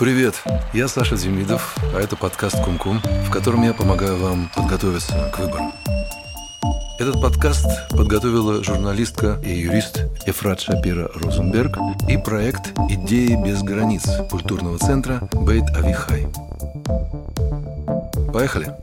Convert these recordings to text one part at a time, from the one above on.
Привет, я Саша Демидов, а это подкаст «Кум-Кум», в котором я помогаю вам подготовиться к выборам. Этот подкаст подготовила журналистка и юрист Ефрат Шапира Розенберг и проект «Идеи без границ» культурного центра Бейт Авихай. Поехали!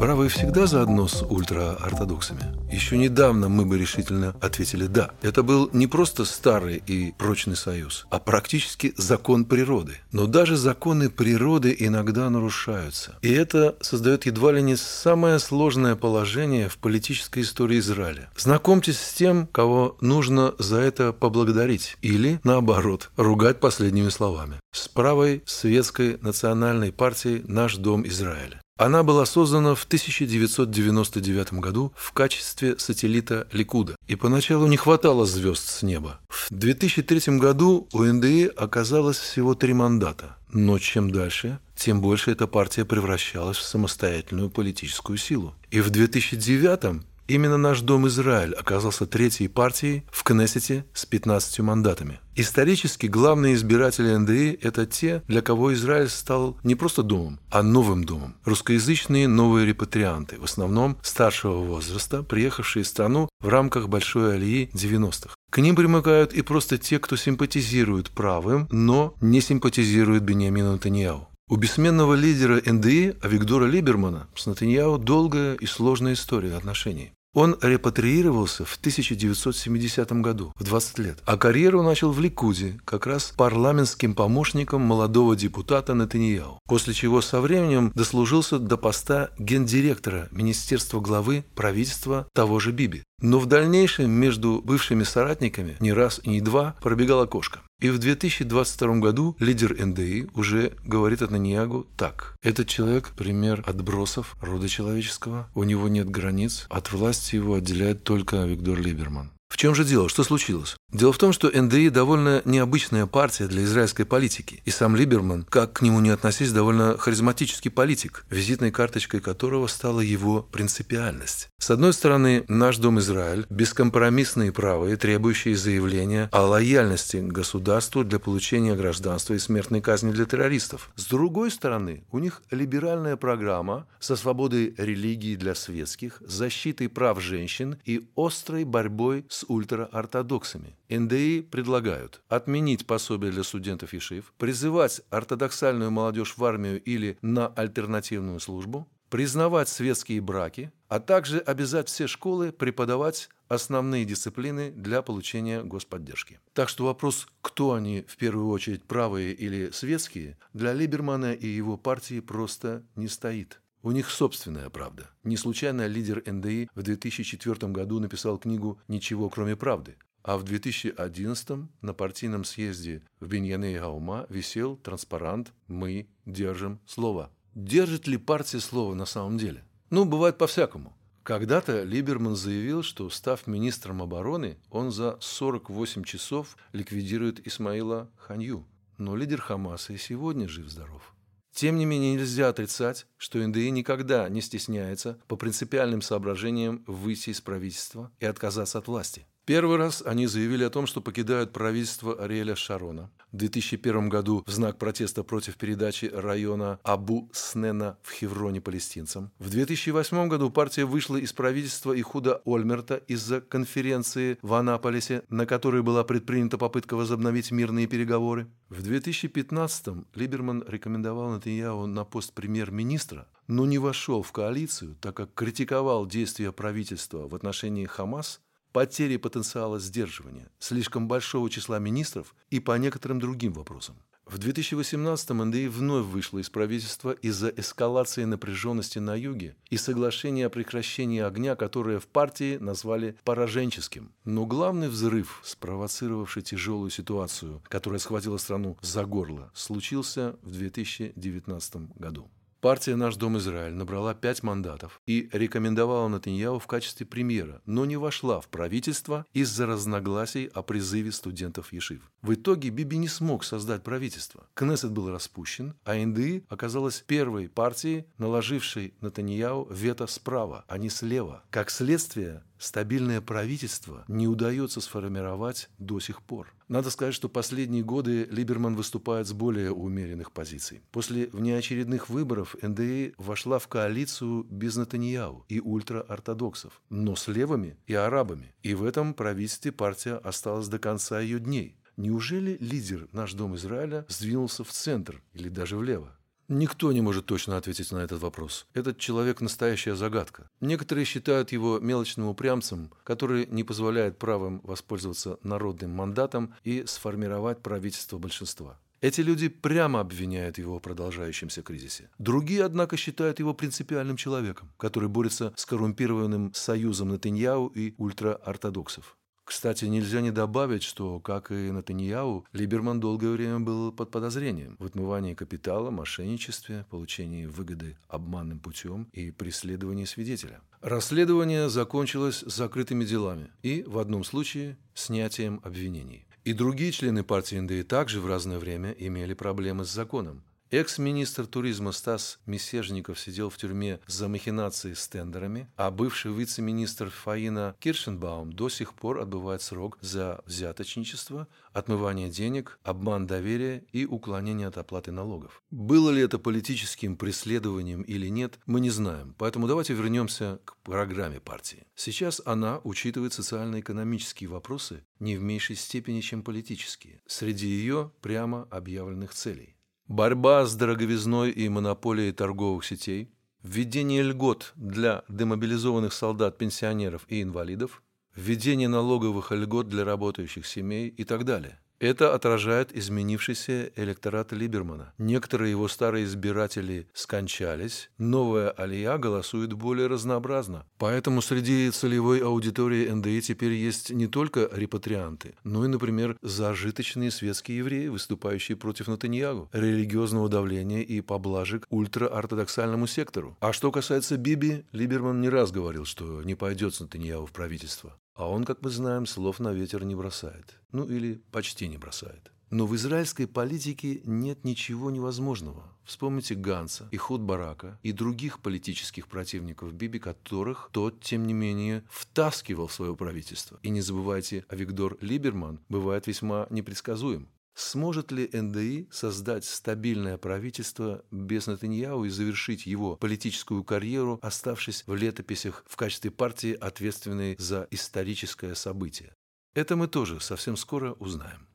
Правые всегда заодно с ультраортодоксами? Еще недавно мы бы решительно ответили «да». Это был не просто старый и прочный союз, а практически закон природы. Но даже законы природы иногда нарушаются. И это создает едва ли не самое сложное положение в политической истории Израиля. Знакомьтесь с тем, кого нужно за это поблагодарить. Или, наоборот, ругать последними словами. С правой светской национальной партией «Наш дом Израиля». Она была создана в 1999 году в качестве сателлита Ликуда, и поначалу не хватало звезд с неба. В 2003 году у НДИ оказалось всего три мандата, но чем дальше, тем больше эта партия превращалась в самостоятельную политическую силу. И в 2009 Именно наш Дом Израиль оказался третьей партией в Кнессете с 15 мандатами. Исторически главные избиратели НДИ – это те, для кого Израиль стал не просто домом, а новым домом. Русскоязычные новые репатрианты, в основном старшего возраста, приехавшие в страну в рамках Большой Алии 90-х. К ним примыкают и просто те, кто симпатизирует правым, но не симпатизирует Бениамину Таньяу. У бессменного лидера НДИ Авигдора Либермана с Натаньяу долгая и сложная история отношений. Он репатриировался в 1970 году, в 20 лет, а карьеру начал в Ликуде, как раз парламентским помощником молодого депутата Натаньяу, после чего со временем дослужился до поста гендиректора Министерства главы правительства того же Биби. Но в дальнейшем между бывшими соратниками не раз и не два пробегала кошка. И в 2022 году лидер НДИ уже говорит от Наньягу так. Этот человек – пример отбросов рода человеческого. У него нет границ. От власти его отделяет только Виктор Либерман. В чем же дело? Что случилось? Дело в том, что НДИ довольно необычная партия для израильской политики. И сам Либерман, как к нему не относись, довольно харизматический политик, визитной карточкой которого стала его принципиальность. С одной стороны, наш Дом Израиль – бескомпромиссные правые, требующие заявления о лояльности государству для получения гражданства и смертной казни для террористов. С другой стороны, у них либеральная программа со свободой религии для светских, защитой прав женщин и острой борьбой с ультраортодоксами. НДИ предлагают отменить пособие для студентов ЕШИВ, призывать ортодоксальную молодежь в армию или на альтернативную службу, признавать светские браки, а также обязать все школы преподавать основные дисциплины для получения господдержки. Так что вопрос, кто они в первую очередь, правые или светские, для Либермана и его партии просто не стоит. У них собственная правда. Не случайно лидер НДИ в 2004 году написал книгу «Ничего, кроме правды», а в 2011 на партийном съезде в Беньяне и Гаума висел транспарант «Мы держим слово». Держит ли партия слово на самом деле? Ну, бывает по-всякому. Когда-то Либерман заявил, что, став министром обороны, он за 48 часов ликвидирует Исмаила Ханью. Но лидер Хамаса и сегодня жив-здоров. Тем не менее, нельзя отрицать, что НДИ никогда не стесняется по принципиальным соображениям выйти из правительства и отказаться от власти. Первый раз они заявили о том, что покидают правительство Ариэля Шарона. В 2001 году в знак протеста против передачи района Абу-Снена в Хевроне палестинцам. В 2008 году партия вышла из правительства Ихуда Ольмерта из-за конференции в Анаполисе, на которой была предпринята попытка возобновить мирные переговоры. В 2015 Либерман рекомендовал Натаньяу на пост премьер-министра, но не вошел в коалицию, так как критиковал действия правительства в отношении Хамас потери потенциала сдерживания, слишком большого числа министров и по некоторым другим вопросам. В 2018-м НДИ вновь вышла из правительства из-за эскалации напряженности на юге и соглашения о прекращении огня, которое в партии назвали пораженческим. Но главный взрыв, спровоцировавший тяжелую ситуацию, которая схватила страну за горло, случился в 2019 году. Партия «Наш Дом Израиль» набрала пять мандатов и рекомендовала Натаньяу в качестве премьера, но не вошла в правительство из-за разногласий о призыве студентов Ешив. В итоге Биби не смог создать правительство. Кнессет был распущен, а НДИ оказалась первой партией, наложившей Натаньяу вето справа, а не слева. Как следствие, стабильное правительство не удается сформировать до сих пор. Надо сказать, что последние годы Либерман выступает с более умеренных позиций. После внеочередных выборов НДИ вошла в коалицию без Натаньяу и ультраортодоксов, но с левыми и арабами. И в этом правительстве партия осталась до конца ее дней. Неужели лидер «Наш дом Израиля» сдвинулся в центр или даже влево? Никто не может точно ответить на этот вопрос. Этот человек – настоящая загадка. Некоторые считают его мелочным упрямцем, который не позволяет правым воспользоваться народным мандатом и сформировать правительство большинства. Эти люди прямо обвиняют его в продолжающемся кризисе. Другие, однако, считают его принципиальным человеком, который борется с коррумпированным союзом Натаньяу и ультраортодоксов. Кстати, нельзя не добавить, что, как и Натаньяу, Либерман долгое время был под подозрением в отмывании капитала, мошенничестве, получении выгоды обманным путем и преследовании свидетеля. Расследование закончилось закрытыми делами и, в одном случае, снятием обвинений. И другие члены партии НДИ также в разное время имели проблемы с законом. Экс-министр туризма Стас Месежников сидел в тюрьме за махинации с тендерами, а бывший вице-министр Фаина Киршенбаум до сих пор отбывает срок за взяточничество, отмывание денег, обман доверия и уклонение от оплаты налогов. Было ли это политическим преследованием или нет, мы не знаем, поэтому давайте вернемся к программе партии. Сейчас она учитывает социально-экономические вопросы не в меньшей степени, чем политические, среди ее прямо объявленных целей. Борьба с дороговизной и монополией торговых сетей, введение льгот для демобилизованных солдат, пенсионеров и инвалидов, введение налоговых льгот для работающих семей и так далее – это отражает изменившийся электорат Либермана. Некоторые его старые избиратели скончались, новая алия голосует более разнообразно. Поэтому среди целевой аудитории НДИ теперь есть не только репатрианты, но и, например, зажиточные светские евреи, выступающие против Натаньягу, религиозного давления и поблажек ультраортодоксальному сектору. А что касается Биби, Либерман не раз говорил, что не пойдет с Натаньягу в правительство. А он, как мы знаем, слов на ветер не бросает. Ну или почти не бросает. Но в израильской политике нет ничего невозможного. Вспомните Ганса и Худ Барака и других политических противников Биби, которых тот, тем не менее, втаскивал в свое правительство. И не забывайте, Авигдор Либерман бывает весьма непредсказуем. Сможет ли НДИ создать стабильное правительство без Натаньяу и завершить его политическую карьеру, оставшись в летописях в качестве партии, ответственной за историческое событие? Это мы тоже совсем скоро узнаем.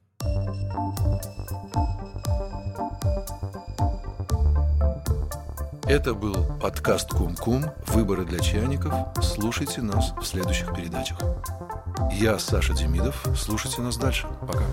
Это был подкаст Кум-Кум «Выборы для чайников». Слушайте нас в следующих передачах. Я Саша Демидов. Слушайте нас дальше. Пока.